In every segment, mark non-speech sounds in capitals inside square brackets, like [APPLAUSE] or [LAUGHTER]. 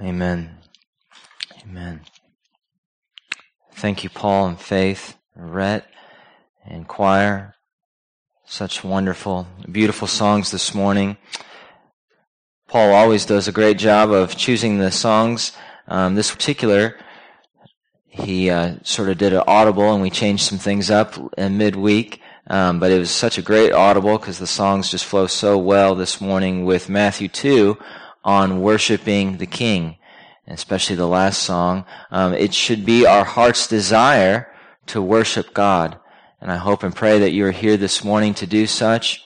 Amen. Amen. Thank you, Paul and Faith, Rhett, and choir. Such wonderful, beautiful songs this morning. Paul always does a great job of choosing the songs. Um, this particular, he uh, sort of did an audible, and we changed some things up in midweek. Um, but it was such a great audible because the songs just flow so well this morning with Matthew 2 on worshiping the King, especially the last song. Um, it should be our heart's desire to worship God. And I hope and pray that you are here this morning to do such.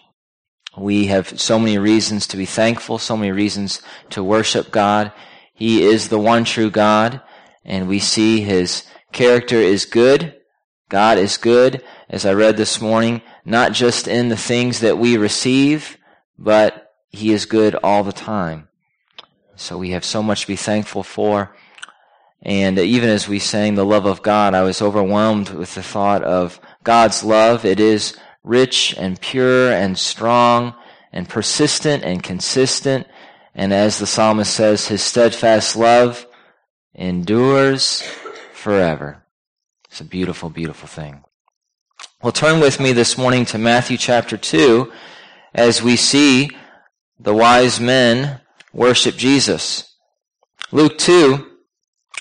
We have so many reasons to be thankful, so many reasons to worship God. He is the one true God, and we see His character is good. God is good, as I read this morning, not just in the things that we receive, but He is good all the time. So we have so much to be thankful for. And even as we sang the love of God, I was overwhelmed with the thought of God's love. It is rich and pure and strong and persistent and consistent. And as the psalmist says, his steadfast love endures forever. It's a beautiful, beautiful thing. Well, turn with me this morning to Matthew chapter 2 as we see the wise men worship Jesus. Luke 2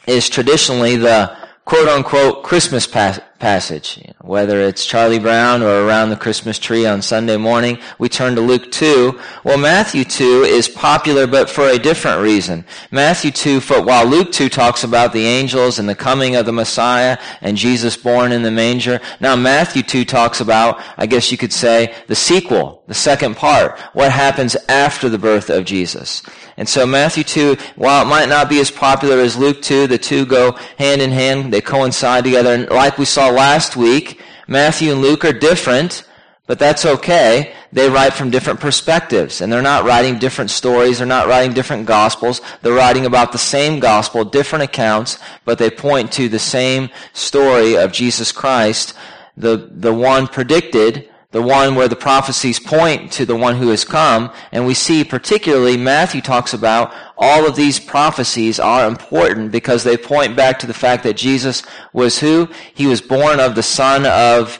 is traditionally the quote unquote Christmas pas- passage. Whether it's Charlie Brown or around the Christmas tree on Sunday morning, we turn to Luke 2. Well, Matthew 2 is popular, but for a different reason. Matthew 2, for, while Luke 2 talks about the angels and the coming of the Messiah and Jesus born in the manger, now Matthew 2 talks about, I guess you could say, the sequel, the second part, what happens after the birth of Jesus. And so Matthew 2, while it might not be as popular as Luke 2, the two go hand in hand. They coincide together. And like we saw last week, Matthew and Luke are different, but that's okay. They write from different perspectives. And they're not writing different stories. They're not writing different gospels. They're writing about the same gospel, different accounts, but they point to the same story of Jesus Christ, the, the one predicted the one where the prophecies point to the one who has come. And we see particularly Matthew talks about all of these prophecies are important because they point back to the fact that Jesus was who? He was born of the son of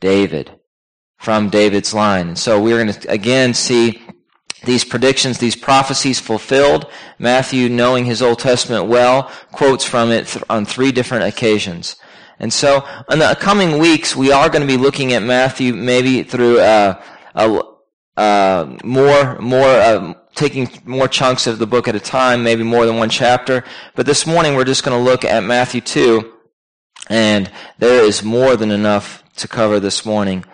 David from David's line. And so we're going to again see these predictions, these prophecies fulfilled. Matthew, knowing his Old Testament well, quotes from it on three different occasions. And so, in the coming weeks, we are going to be looking at Matthew maybe through uh, a, uh, more, more, uh, taking more chunks of the book at a time, maybe more than one chapter. But this morning, we're just going to look at Matthew 2, and there is more than enough to cover this morning.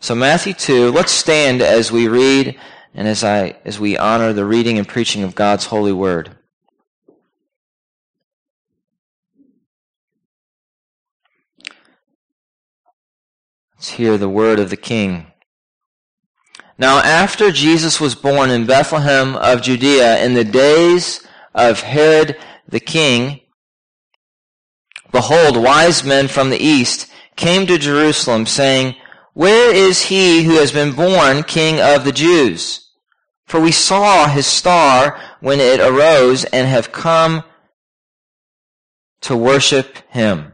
So Matthew 2, let's stand as we read and as I, as we honor the reading and preaching of God's holy word. Let's hear the word of the king. Now, after Jesus was born in Bethlehem of Judea in the days of Herod the king, behold, wise men from the east came to Jerusalem saying, Where is he who has been born king of the Jews? For we saw his star when it arose and have come to worship him.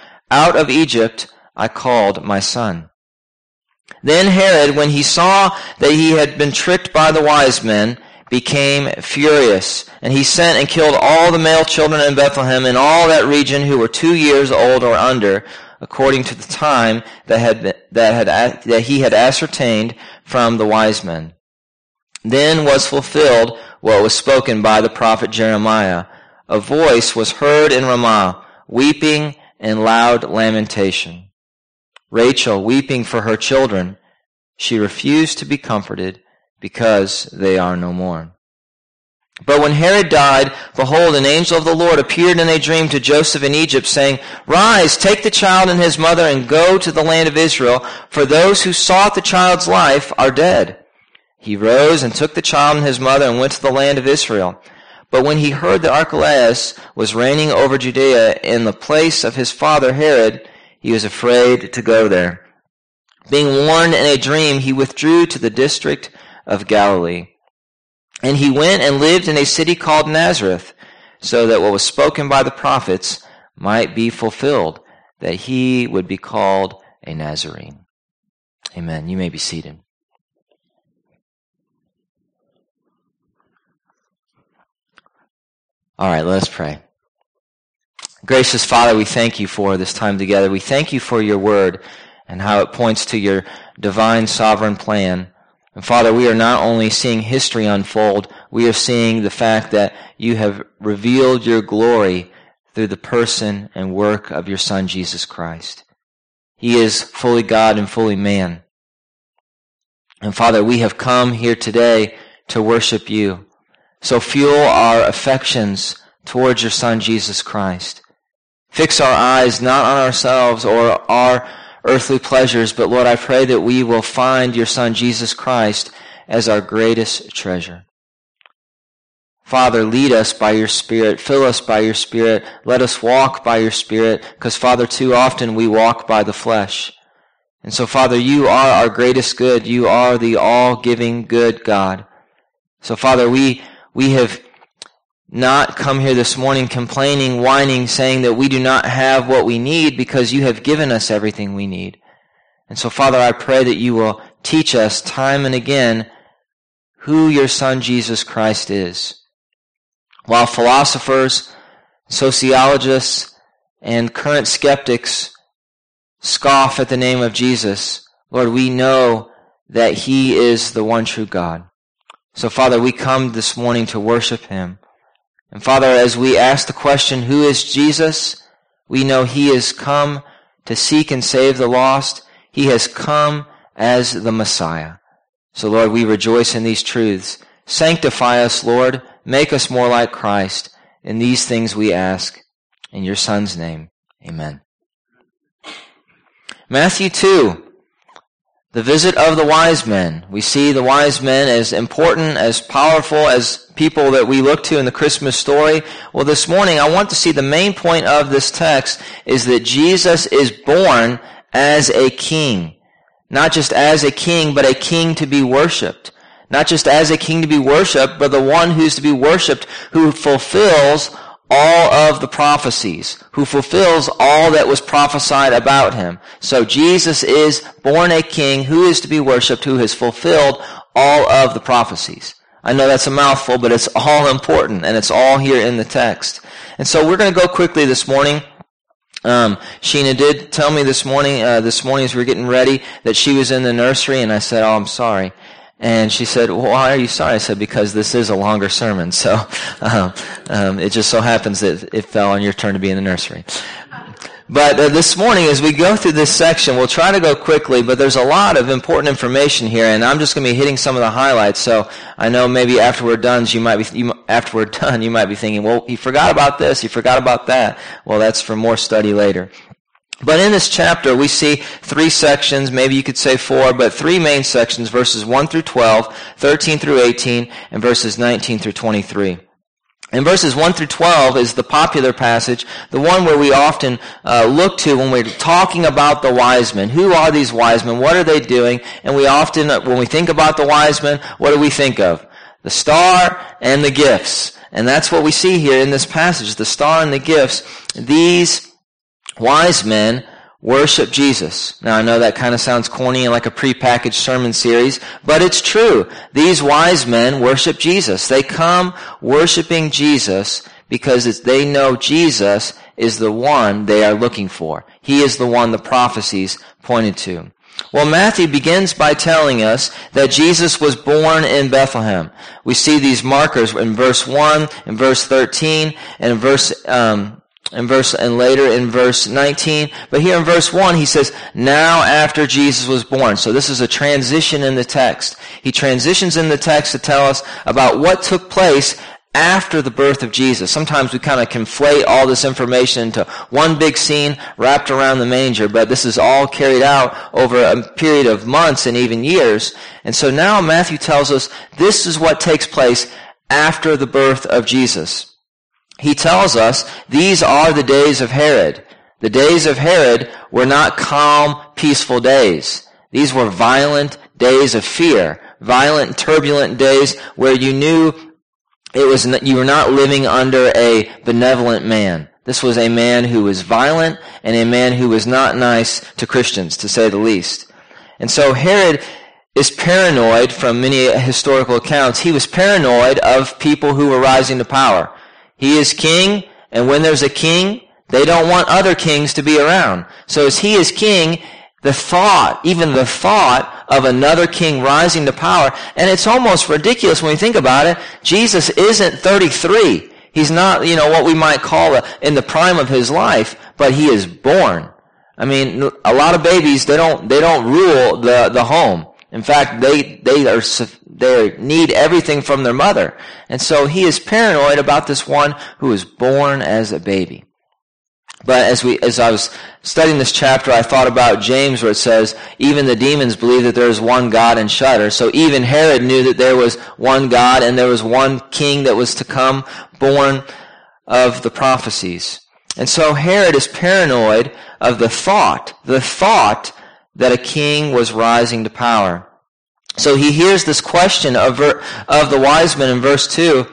Out of Egypt I called my son. Then Herod, when he saw that he had been tricked by the wise men, became furious, and he sent and killed all the male children in Bethlehem and all that region who were two years old or under, according to the time that had been, that had that he had ascertained from the wise men. Then was fulfilled what was spoken by the prophet Jeremiah. A voice was heard in Ramah, weeping and loud lamentation. Rachel weeping for her children, she refused to be comforted because they are no more. But when Herod died, behold, an angel of the Lord appeared in a dream to Joseph in Egypt, saying, Rise, take the child and his mother, and go to the land of Israel, for those who sought the child's life are dead. He rose and took the child and his mother and went to the land of Israel. But when he heard that Archelaus was reigning over Judea in the place of his father Herod, he was afraid to go there. Being warned in a dream, he withdrew to the district of Galilee. And he went and lived in a city called Nazareth, so that what was spoken by the prophets might be fulfilled, that he would be called a Nazarene. Amen. You may be seated. All right, let us pray. Gracious Father, we thank you for this time together. We thank you for your word and how it points to your divine sovereign plan. And Father, we are not only seeing history unfold, we are seeing the fact that you have revealed your glory through the person and work of your Son, Jesus Christ. He is fully God and fully man. And Father, we have come here today to worship you. So fuel our affections towards your Son, Jesus Christ. Fix our eyes not on ourselves or our earthly pleasures, but Lord, I pray that we will find your Son, Jesus Christ, as our greatest treasure. Father, lead us by your Spirit. Fill us by your Spirit. Let us walk by your Spirit, because Father, too often we walk by the flesh. And so, Father, you are our greatest good. You are the all-giving good God. So, Father, we we have not come here this morning complaining, whining, saying that we do not have what we need because you have given us everything we need. And so, Father, I pray that you will teach us time and again who your Son Jesus Christ is. While philosophers, sociologists, and current skeptics scoff at the name of Jesus, Lord, we know that He is the one true God. So, Father, we come this morning to worship Him. And Father, as we ask the question, who is Jesus? We know He has come to seek and save the lost. He has come as the Messiah. So, Lord, we rejoice in these truths. Sanctify us, Lord. Make us more like Christ. In these things we ask. In your Son's name, amen. Matthew 2. The visit of the wise men. We see the wise men as important, as powerful as people that we look to in the Christmas story. Well, this morning I want to see the main point of this text is that Jesus is born as a king. Not just as a king, but a king to be worshiped. Not just as a king to be worshiped, but the one who's to be worshiped who fulfills all of the prophecies, who fulfills all that was prophesied about him. So Jesus is born a king who is to be worshiped, who has fulfilled all of the prophecies. I know that's a mouthful, but it's [LAUGHS] all important, and it's all here in the text. And so we're going to go quickly this morning. Um, Sheena did tell me this morning, uh, this morning as we were getting ready, that she was in the nursery, and I said, "Oh, I'm sorry." And she said, well, why are you sorry? I said, because this is a longer sermon. [LAUGHS] So um, um, it just so happens that it fell on your turn to be in the nursery. But uh, this morning, as we go through this section, we'll try to go quickly, but there's a lot of important information here, and I'm just going to be hitting some of the highlights. So I know maybe after we're done, you might be you, after we're [LAUGHS] done, you might be thinking, well, he forgot about this, he forgot about that. Well, that's for more study later. But in this chapter, we see three sections, maybe you could say four, but three main sections, verses 1 through 12, 13 through 18, and verses 19 through 23. And verses 1 through 12 is the popular passage, the one where we often uh, look to when we're talking about the wise men. Who are these wise men? What are they doing? And we often, uh, when we think about the wise men, what do we think of? The star and the gifts. And that's what we see here in this passage, the star and the gifts. These wise men worship Jesus. Now I know that kind of sounds corny and like a prepackaged sermon series, but it's true. These wise men worship Jesus. They come worshiping Jesus because they know Jesus is the one they are looking for. He is the one the prophecies pointed to. Well, Matthew begins by telling us that Jesus was born in Bethlehem. We see these markers in verse 1, in verse 13, and in verse um, in verse and later in verse 19 but here in verse 1 he says now after jesus was born. So this is a transition in the text. He transitions in the text to tell us about what took place after the birth of jesus. Sometimes we kind of conflate all this information into one big scene wrapped around the manger but this is all carried out over a period of months and even years. And so now matthew tells us this is what takes place after the birth of jesus he tells us these are the days of Herod. The days of Herod were not calm, peaceful days. These were violent days of fear, violent, turbulent days where you knew it was you were not living under a benevolent man. This was a man who was violent and a man who was not nice to Christians, to say the least. And so Herod is paranoid from many historical accounts. He was paranoid of people who were rising to power. He is king, and when there's a king, they don't want other kings to be around. So as he is king, the thought, even the thought of another king rising to power, and it's almost ridiculous when you think about it. Jesus isn't 33. He's not, you know, what we might call a, in the prime of his life, but he is born. I mean, a lot of babies, they don't, they don't rule the, the home. In fact, they, they are, they need everything from their mother. And so he is paranoid about this one who was born as a baby. But as we, as I was studying this chapter, I thought about James where it says, even the demons believe that there is one God and shudder. So even Herod knew that there was one God and there was one king that was to come born of the prophecies. And so Herod is paranoid of the thought, the thought that a king was rising to power. So he hears this question of, of the wise men in verse 2.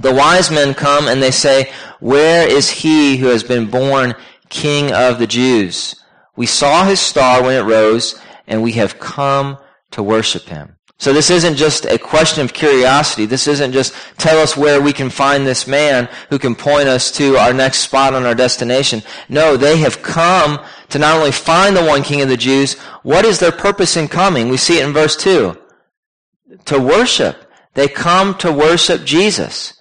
The wise men come and they say, Where is he who has been born king of the Jews? We saw his star when it rose, and we have come to worship him. So this isn't just a question of curiosity. This isn't just tell us where we can find this man who can point us to our next spot on our destination. No, they have come to not only find the one king of the Jews, what is their purpose in coming? We see it in verse 2. To worship. They come to worship Jesus.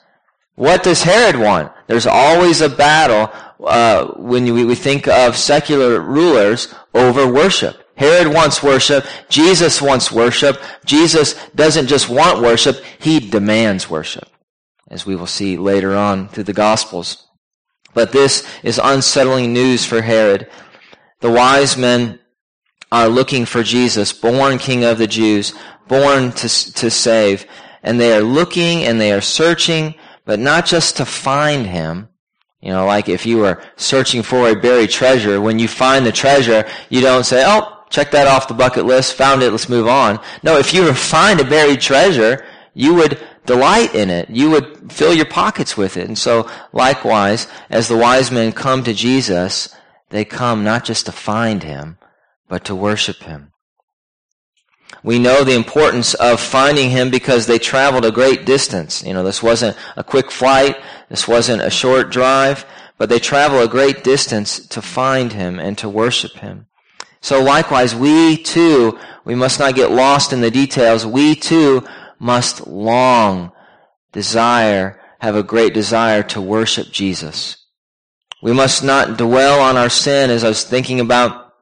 What does Herod want? There's always a battle uh, when we, we think of secular rulers over worship. Herod wants worship. Jesus wants worship. Jesus doesn't just want worship, he demands worship, as we will see later on through the Gospels. But this is unsettling news for Herod. The wise men are looking for Jesus, born King of the Jews, born to, to save. And they are looking and they are searching, but not just to find him, you know, like if you were searching for a buried treasure, when you find the treasure, you don't say, oh, check that off the bucket list, found it, let's move on. No, if you were to find a buried treasure, you would delight in it. You would fill your pockets with it. And so, likewise, as the wise men come to Jesus, they come not just to find him, but to worship him. We know the importance of finding him because they traveled a great distance. You know, this wasn't a quick flight. This wasn't a short drive, but they travel a great distance to find him and to worship him. So likewise, we too, we must not get lost in the details. We too must long, desire, have a great desire to worship Jesus. We must not dwell on our sin as I was thinking about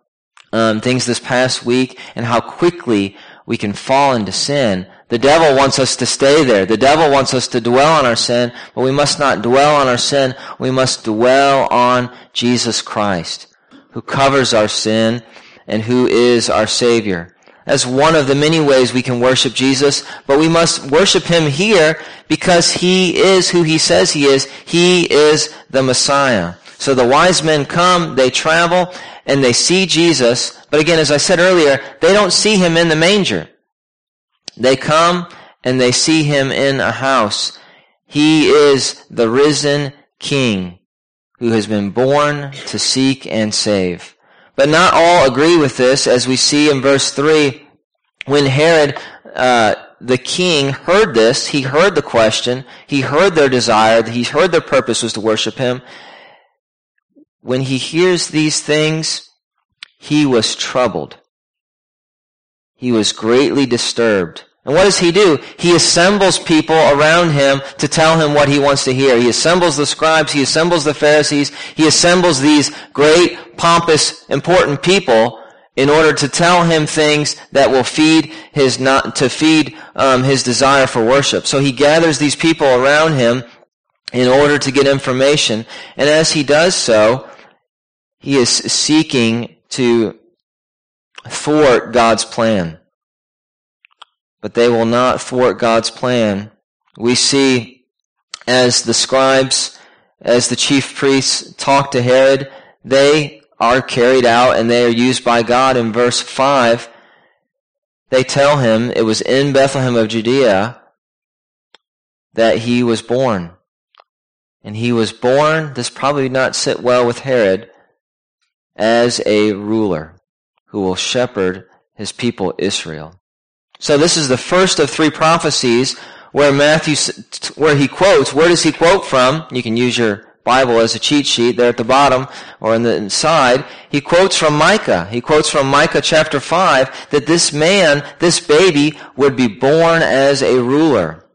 um, things this past week and how quickly we can fall into sin. The devil wants us to stay there. The devil wants us to dwell on our sin, but we must not dwell on our sin. We must dwell on Jesus Christ, who covers our sin and who is our Savior. As one of the many ways we can worship Jesus, but we must worship Him here because He is who He says He is. He is the Messiah. So the wise men come, they travel, and they see Jesus. But again, as I said earlier, they don't see him in the manger. They come and they see him in a house. He is the risen king who has been born to seek and save. But not all agree with this, as we see in verse 3. When Herod, uh, the king, heard this, he heard the question, he heard their desire, he heard their purpose was to worship him, when he hears these things, he was troubled. He was greatly disturbed. And what does he do? He assembles people around him to tell him what he wants to hear. He assembles the scribes, he assembles the Pharisees, he assembles these great, pompous, important people in order to tell him things that will feed his not to feed um, his desire for worship. So he gathers these people around him in order to get information. And as he does so, he is seeking to thwart God's plan. But they will not thwart God's plan. We see as the scribes, as the chief priests talk to Herod, they are carried out and they are used by God. In verse 5, they tell him it was in Bethlehem of Judea that he was born. And he was born, this probably did not sit well with Herod, as a ruler who will shepherd his people Israel. So this is the first of three prophecies where Matthew, where he quotes, where does he quote from? You can use your Bible as a cheat sheet there at the bottom or in the inside. He quotes from Micah. He quotes from Micah chapter 5 that this man, this baby, would be born as a ruler.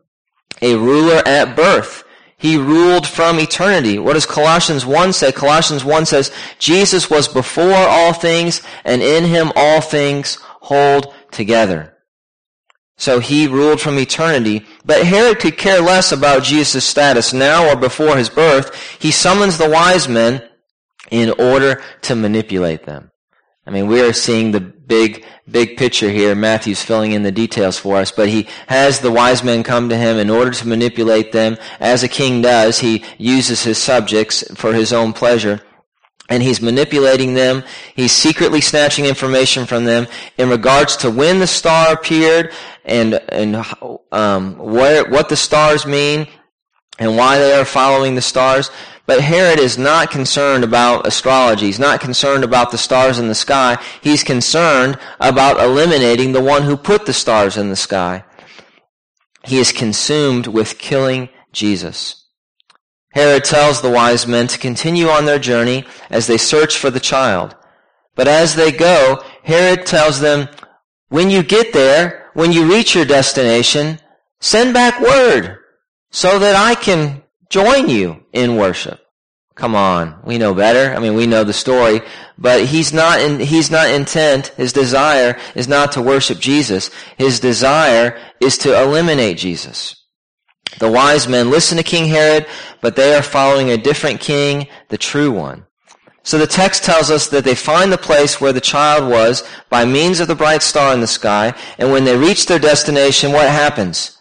A ruler at birth. He ruled from eternity. What does Colossians 1 say? Colossians 1 says, Jesus was before all things, and in him all things hold together. So he ruled from eternity. But Herod could care less about Jesus' status now or before his birth. He summons the wise men in order to manipulate them. I mean, we are seeing the big, big picture here. Matthew's filling in the details for us, but he has the wise men come to him in order to manipulate them. As a king does, he uses his subjects for his own pleasure. And he's manipulating them. He's secretly snatching information from them in regards to when the star appeared and, and, um, where, what the stars mean and why they are following the stars. But Herod is not concerned about astrology. He's not concerned about the stars in the sky. He's concerned about eliminating the one who put the stars in the sky. He is consumed with killing Jesus. Herod tells the wise men to continue on their journey as they search for the child. But as they go, Herod tells them, when you get there, when you reach your destination, send back word so that I can join you in worship. Come on, we know better. I mean, we know the story, but he's not in, he's not intent, his desire is not to worship Jesus. His desire is to eliminate Jesus. The wise men listen to King Herod, but they are following a different king, the true one. So the text tells us that they find the place where the child was by means of the bright star in the sky, and when they reach their destination, what happens?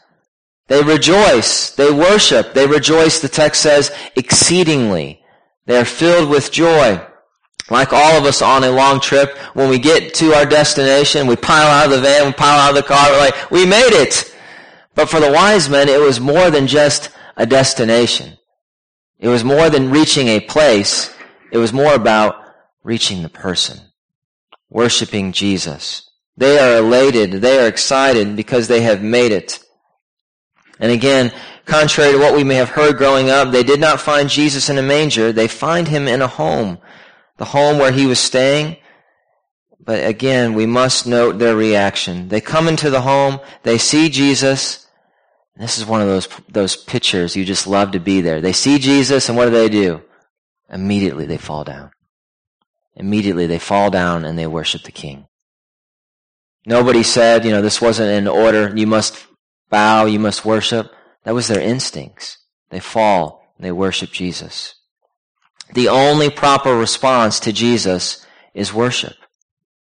They rejoice. They worship. They rejoice, the text says, exceedingly. They are filled with joy. Like all of us on a long trip, when we get to our destination, we pile out of the van, we pile out of the car, we're like, we made it! But for the wise men, it was more than just a destination. It was more than reaching a place. It was more about reaching the person. Worshipping Jesus. They are elated. They are excited because they have made it. And again, contrary to what we may have heard growing up, they did not find Jesus in a manger. They find him in a home, the home where he was staying. But again, we must note their reaction. They come into the home, they see Jesus. This is one of those, those pictures you just love to be there. They see Jesus and what do they do? immediately they fall down. Immediately they fall down and they worship the king. Nobody said, you know, this wasn't in order. You must bow. You must worship. That was their instincts. They fall and they worship Jesus. The only proper response to Jesus is worship.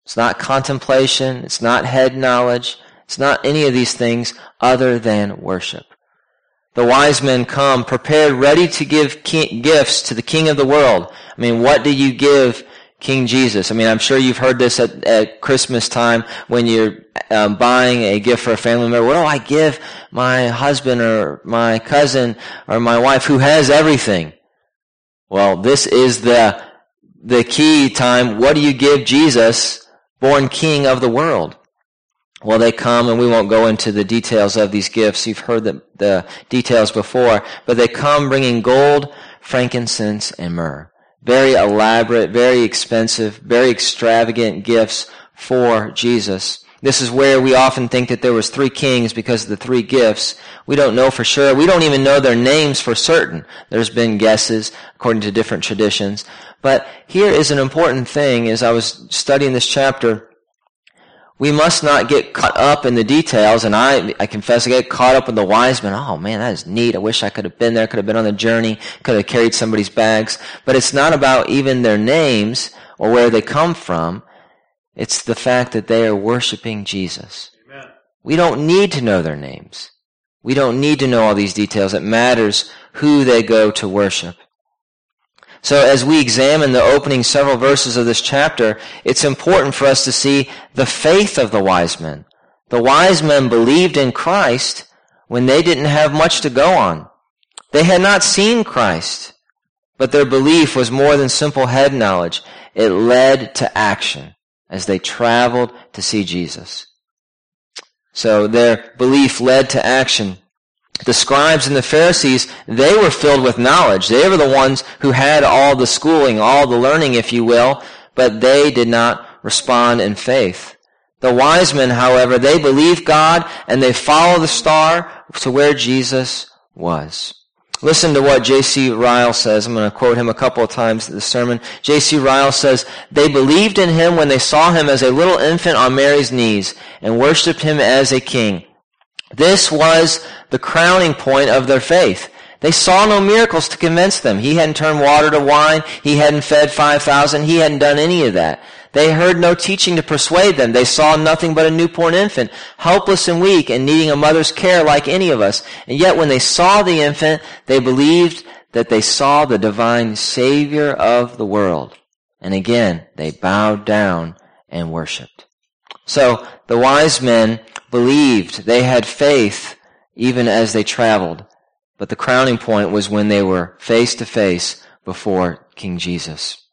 It's not contemplation. It's not head knowledge. It's not any of these things other than worship. The wise men come prepared, ready to give gifts to the king of the world. I mean, what do you give King Jesus? I mean, I'm sure you've heard this at, at Christmas time when you're um, buying a gift for a family member. What do I give my husband or my cousin or my wife who has everything? Well, this is the, the key time. What do you give Jesus, born king of the world? Well, they come, and we won't go into the details of these gifts. You've heard the, the details before, but they come bringing gold, frankincense, and myrrh. Very elaborate, very expensive, very extravagant gifts for Jesus. This is where we often think that there was three kings because of the three gifts. We don't know for sure. We don't even know their names for certain. There's been guesses according to different traditions. But here is an important thing as I was studying this chapter. We must not get caught up in the details, and I, I confess, I get caught up in the wise men. Oh man, that is neat. I wish I could have been there, could have been on the journey, could have carried somebody's bags. But it's not about even their names or where they come from. It's the fact that they are worshiping Jesus. Amen. We don't need to know their names. We don't need to know all these details. It matters who they go to worship. So as we examine the opening several verses of this chapter, it's important for us to see the faith of the wise men. The wise men believed in Christ when they didn't have much to go on. They had not seen Christ, but their belief was more than simple head knowledge. It led to action as they traveled to see Jesus. So their belief led to action. The scribes and the Pharisees, they were filled with knowledge. They were the ones who had all the schooling, all the learning, if you will, but they did not respond in faith. The wise men, however, they believe God and they follow the star to where Jesus was. Listen to what J.C. Ryle says. I'm going to quote him a couple of times in the sermon. J.C. Ryle says, They believed in him when they saw him as a little infant on Mary's knees and worshiped him as a king. This was the crowning point of their faith. They saw no miracles to convince them. He hadn't turned water to wine. He hadn't fed 5,000. He hadn't done any of that. They heard no teaching to persuade them. They saw nothing but a newborn infant, helpless and weak and needing a mother's care like any of us. And yet when they saw the infant, they believed that they saw the divine Savior of the world. And again, they bowed down and worshiped. So the wise men believed. They had faith even as they traveled. But the crowning point was when they were face to face before King Jesus.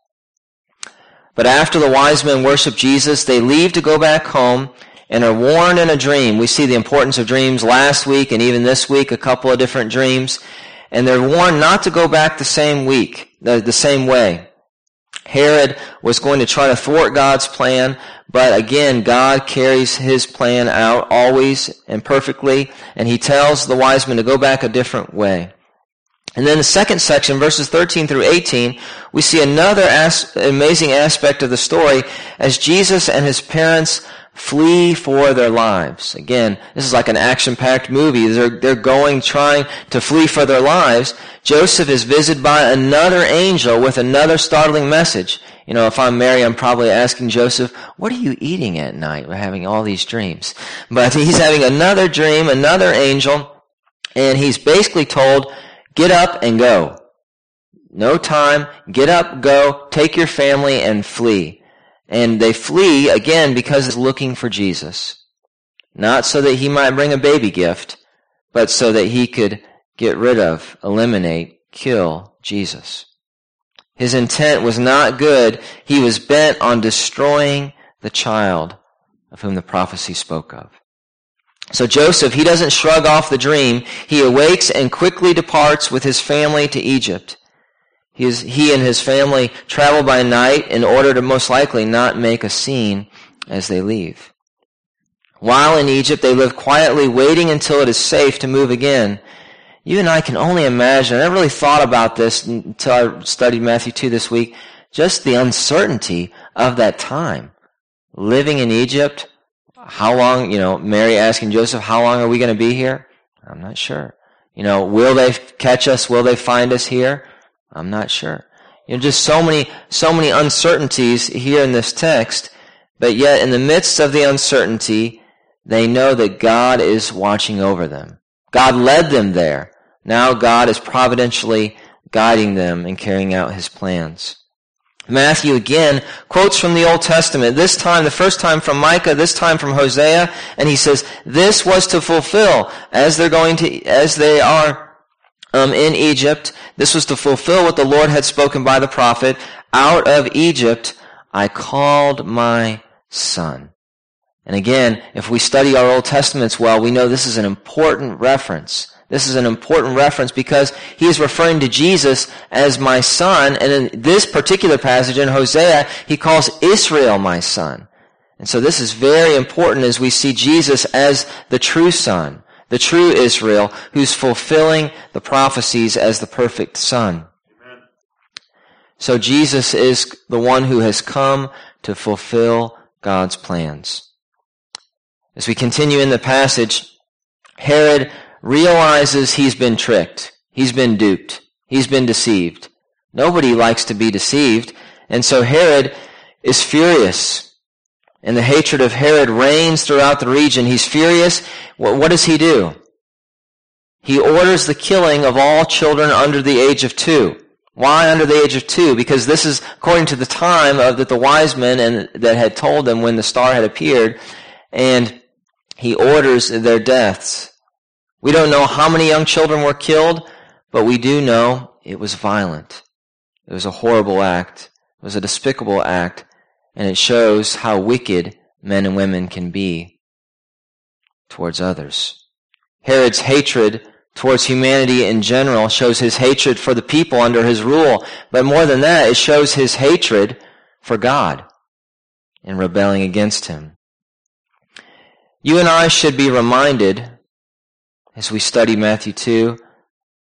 But after the wise men worship Jesus, they leave to go back home and are warned in a dream. We see the importance of dreams last week and even this week, a couple of different dreams. And they're warned not to go back the same week, the, the same way. Herod was going to try to thwart God's plan, but again, God carries his plan out always and perfectly, and he tells the wise men to go back a different way. And then the second section, verses 13 through 18, we see another as- amazing aspect of the story as Jesus and his parents flee for their lives. Again, this is like an action-packed movie. They're, they're going, trying to flee for their lives. Joseph is visited by another angel with another startling message. You know, if I'm Mary, I'm probably asking Joseph, what are you eating at night? We're having all these dreams. But [LAUGHS] he's having another dream, another angel, and he's basically told, get up and go. No time. Get up, go, take your family and flee. And they flee again because it's looking for Jesus. Not so that he might bring a baby gift, but so that he could get rid of, eliminate, kill Jesus. His intent was not good. He was bent on destroying the child of whom the prophecy spoke of. So Joseph, he doesn't shrug off the dream. He awakes and quickly departs with his family to Egypt. He, is, he and his family travel by night in order to most likely not make a scene as they leave. While in Egypt, they live quietly, waiting until it is safe to move again. You and I can only imagine. I never really thought about this until I studied Matthew 2 this week. Just the uncertainty of that time. Living in Egypt, how long, you know, Mary asking Joseph, how long are we going to be here? I'm not sure. You know, will they catch us? Will they find us here? I'm not sure. You know, just so many, so many uncertainties here in this text, but yet in the midst of the uncertainty, they know that God is watching over them. God led them there. Now God is providentially guiding them and carrying out his plans. Matthew again quotes from the Old Testament, this time, the first time from Micah, this time from Hosea, and he says, this was to fulfill, as they're going to, as they are um, in Egypt, this was to fulfill what the Lord had spoken by the prophet, out of Egypt I called my son. And again, if we study our Old Testaments well, we know this is an important reference this is an important reference because he is referring to Jesus as my son. And in this particular passage in Hosea, he calls Israel my son. And so this is very important as we see Jesus as the true son, the true Israel, who's fulfilling the prophecies as the perfect son. Amen. So Jesus is the one who has come to fulfill God's plans. As we continue in the passage, Herod realizes he's been tricked. He's been duped. He's been deceived. Nobody likes to be deceived. And so Herod is furious. And the hatred of Herod reigns throughout the region. He's furious. What, what does he do? He orders the killing of all children under the age of two. Why under the age of two? Because this is according to the time of that the wise men and that had told them when the star had appeared, and he orders their deaths. We don't know how many young children were killed, but we do know it was violent. It was a horrible act. It was a despicable act, and it shows how wicked men and women can be towards others. Herod's hatred towards humanity in general shows his hatred for the people under his rule, but more than that, it shows his hatred for God in rebelling against him. You and I should be reminded as we study Matthew 2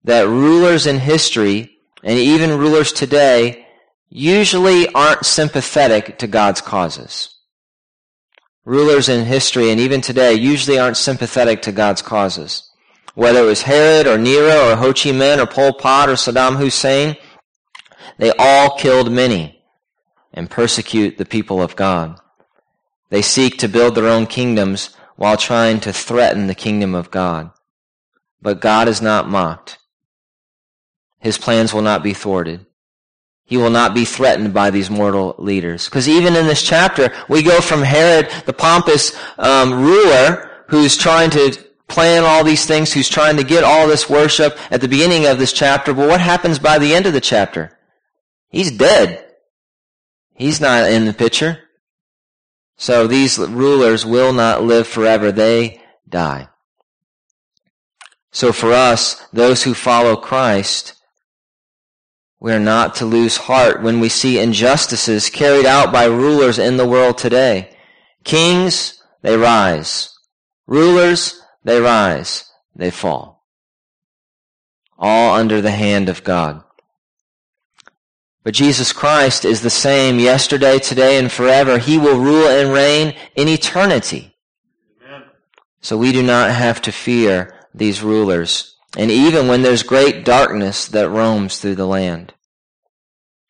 that rulers in history and even rulers today usually aren't sympathetic to God's causes. Rulers in history and even today usually aren't sympathetic to God's causes. Whether it was Herod or Nero or Ho Chi Minh or Pol Pot or Saddam Hussein, they all killed many and persecute the people of God. They seek to build their own kingdoms while trying to threaten the kingdom of God. But God is not mocked. His plans will not be thwarted. He will not be threatened by these mortal leaders. Because even in this chapter, we go from Herod, the pompous um, ruler, who's trying to plan all these things, who's trying to get all this worship at the beginning of this chapter. But what happens by the end of the chapter? He's dead. He's not in the picture. So these rulers will not live forever. They die. So for us, those who follow Christ, we are not to lose heart when we see injustices carried out by rulers in the world today. Kings, they rise. Rulers, they rise. They fall. All under the hand of God. But Jesus Christ is the same yesterday, today, and forever. He will rule and reign in eternity. Amen. So we do not have to fear these rulers, and even when there's great darkness that roams through the land.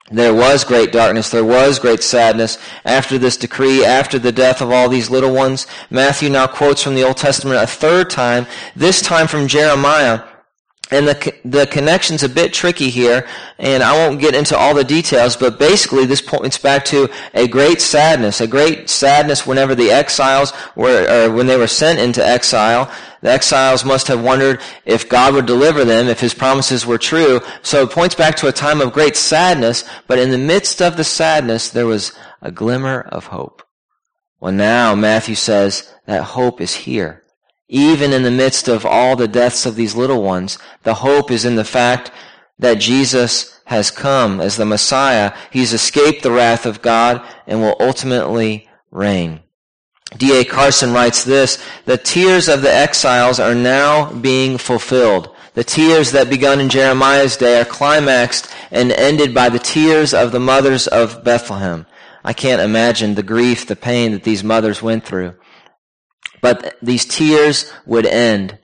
There was great darkness, there was great sadness after this decree, after the death of all these little ones. Matthew now quotes from the Old Testament a third time, this time from Jeremiah, and the, the connection's a bit tricky here, and I won't get into all the details, but basically this points back to a great sadness, a great sadness whenever the exiles were, or when they were sent into exile. The exiles must have wondered if God would deliver them, if his promises were true. So it points back to a time of great sadness, but in the midst of the sadness, there was a glimmer of hope. Well, now Matthew says that hope is here. Even in the midst of all the deaths of these little ones, the hope is in the fact that Jesus has come as the Messiah. He's escaped the wrath of God and will ultimately reign. D.A. Carson writes this, the tears of the exiles are now being fulfilled. The tears that begun in Jeremiah's day are climaxed and ended by the tears of the mothers of Bethlehem. I can't imagine the grief, the pain that these mothers went through. But these tears would end.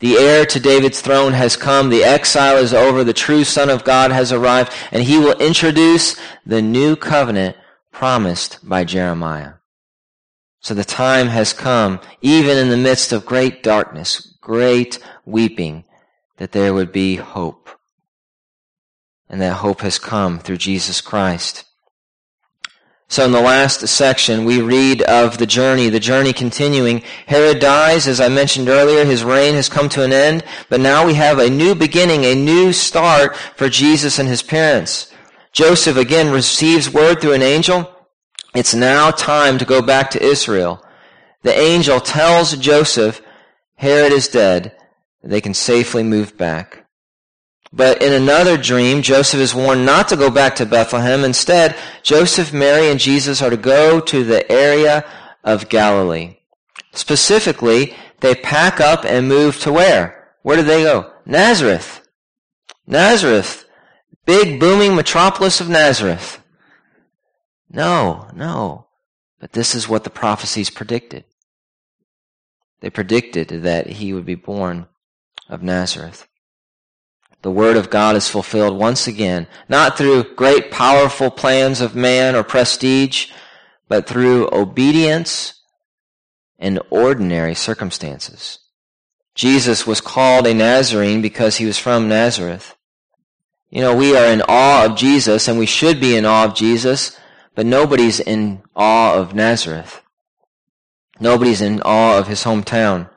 The heir to David's throne has come. The exile is over. The true Son of God has arrived. And he will introduce the new covenant promised by Jeremiah. So the time has come, even in the midst of great darkness, great weeping, that there would be hope. And that hope has come through Jesus Christ. So in the last section, we read of the journey, the journey continuing. Herod dies, as I mentioned earlier, his reign has come to an end, but now we have a new beginning, a new start for Jesus and his parents. Joseph again receives word through an angel. It's now time to go back to Israel. The angel tells Joseph, Herod is dead. They can safely move back. But in another dream, Joseph is warned not to go back to Bethlehem. Instead, Joseph, Mary, and Jesus are to go to the area of Galilee. Specifically, they pack up and move to where? Where do they go? Nazareth. Nazareth. Big booming metropolis of Nazareth. No, no. But this is what the prophecies predicted. They predicted that he would be born of Nazareth the Word of God is fulfilled once again, not through great powerful plans of man or prestige, but through obedience and ordinary circumstances. Jesus was called a Nazarene because he was from Nazareth. You know, we are in awe of Jesus and we should be in awe of Jesus, but nobody's in awe of Nazareth. Nobody's in awe of his hometown.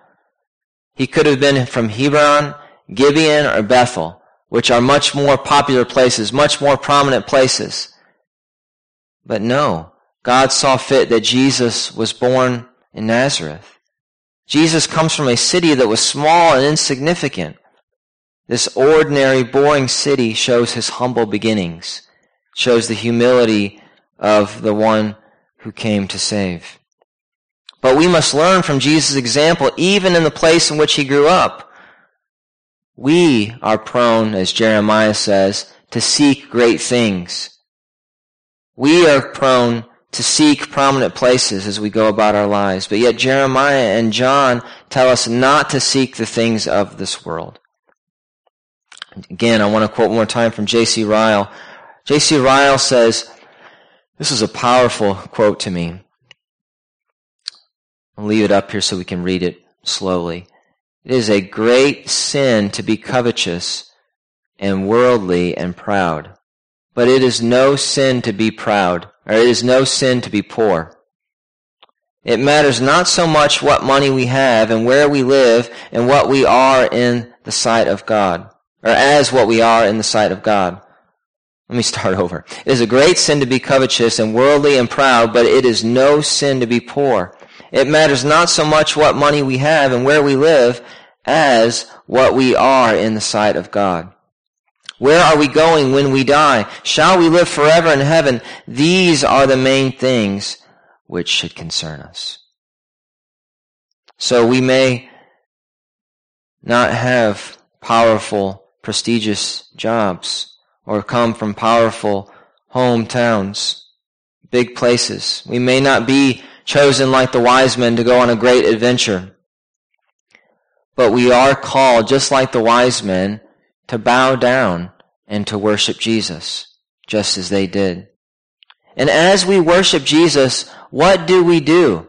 He could have been from Hebron, Gibeon, or Bethel which are much more popular places, much more prominent places. But no, God saw fit that Jesus was born in Nazareth. Jesus comes from a city that was small and insignificant. This ordinary, boring city shows his humble beginnings, shows the humility of the one who came to save. But we must learn from Jesus' example, even in the place in which he grew up. We are prone, as Jeremiah says, to seek great things. We are prone to seek prominent places as we go about our lives. But yet Jeremiah and John tell us not to seek the things of this world. Again, I want to quote one more time from J.C. Ryle. J.C. Ryle says, this is a powerful quote to me. I'll leave it up here so we can read it slowly. It is a great sin to be covetous and worldly and proud. But it is no sin to be proud, or it is no sin to be poor. It matters not so much what money we have and where we live and what we are in the sight of God, or as what we are in the sight of God. Let me start over. It is a great sin to be covetous and worldly and proud, but it is no sin to be poor. It matters not so much what money we have and where we live as what we are in the sight of God. Where are we going when we die? Shall we live forever in heaven? These are the main things which should concern us. So we may not have powerful, prestigious jobs or come from powerful hometowns, big places. We may not be chosen like the wise men to go on a great adventure. But we are called, just like the wise men, to bow down and to worship Jesus, just as they did. And as we worship Jesus, what do we do?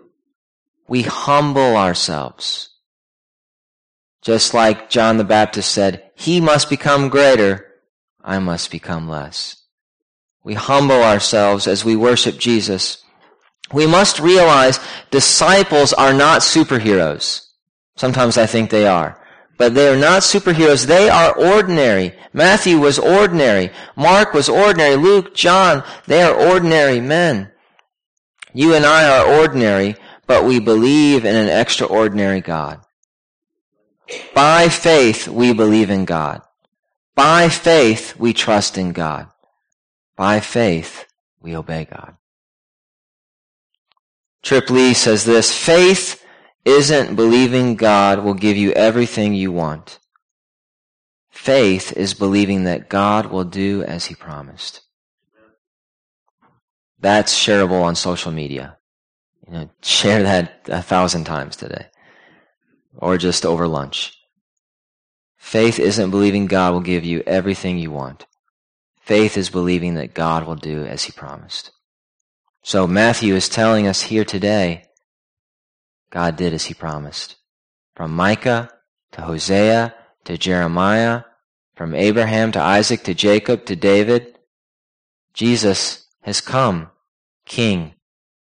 We humble ourselves. Just like John the Baptist said, He must become greater, I must become less. We humble ourselves as we worship Jesus we must realize disciples are not superheroes. Sometimes I think they are. But they are not superheroes. They are ordinary. Matthew was ordinary. Mark was ordinary. Luke, John, they are ordinary men. You and I are ordinary, but we believe in an extraordinary God. By faith, we believe in God. By faith, we trust in God. By faith, we obey God. Trip Lee says this, faith isn't believing God will give you everything you want. Faith is believing that God will do as he promised. That's shareable on social media. You know, [LAUGHS] share that a thousand times today. Or just over lunch. Faith isn't believing God will give you everything you want. Faith is believing that God will do as he promised. So Matthew is telling us here today, God did as he promised. From Micah to Hosea to Jeremiah, from Abraham to Isaac to Jacob to David, Jesus has come, King,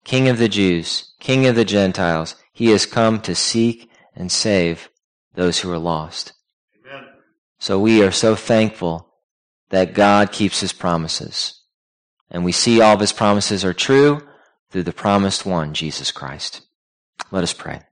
King of the Jews, King of the Gentiles. He has come to seek and save those who are lost. So we are so thankful that God keeps his promises. And we see all of his promises are true through the promised one, Jesus Christ. Let us pray.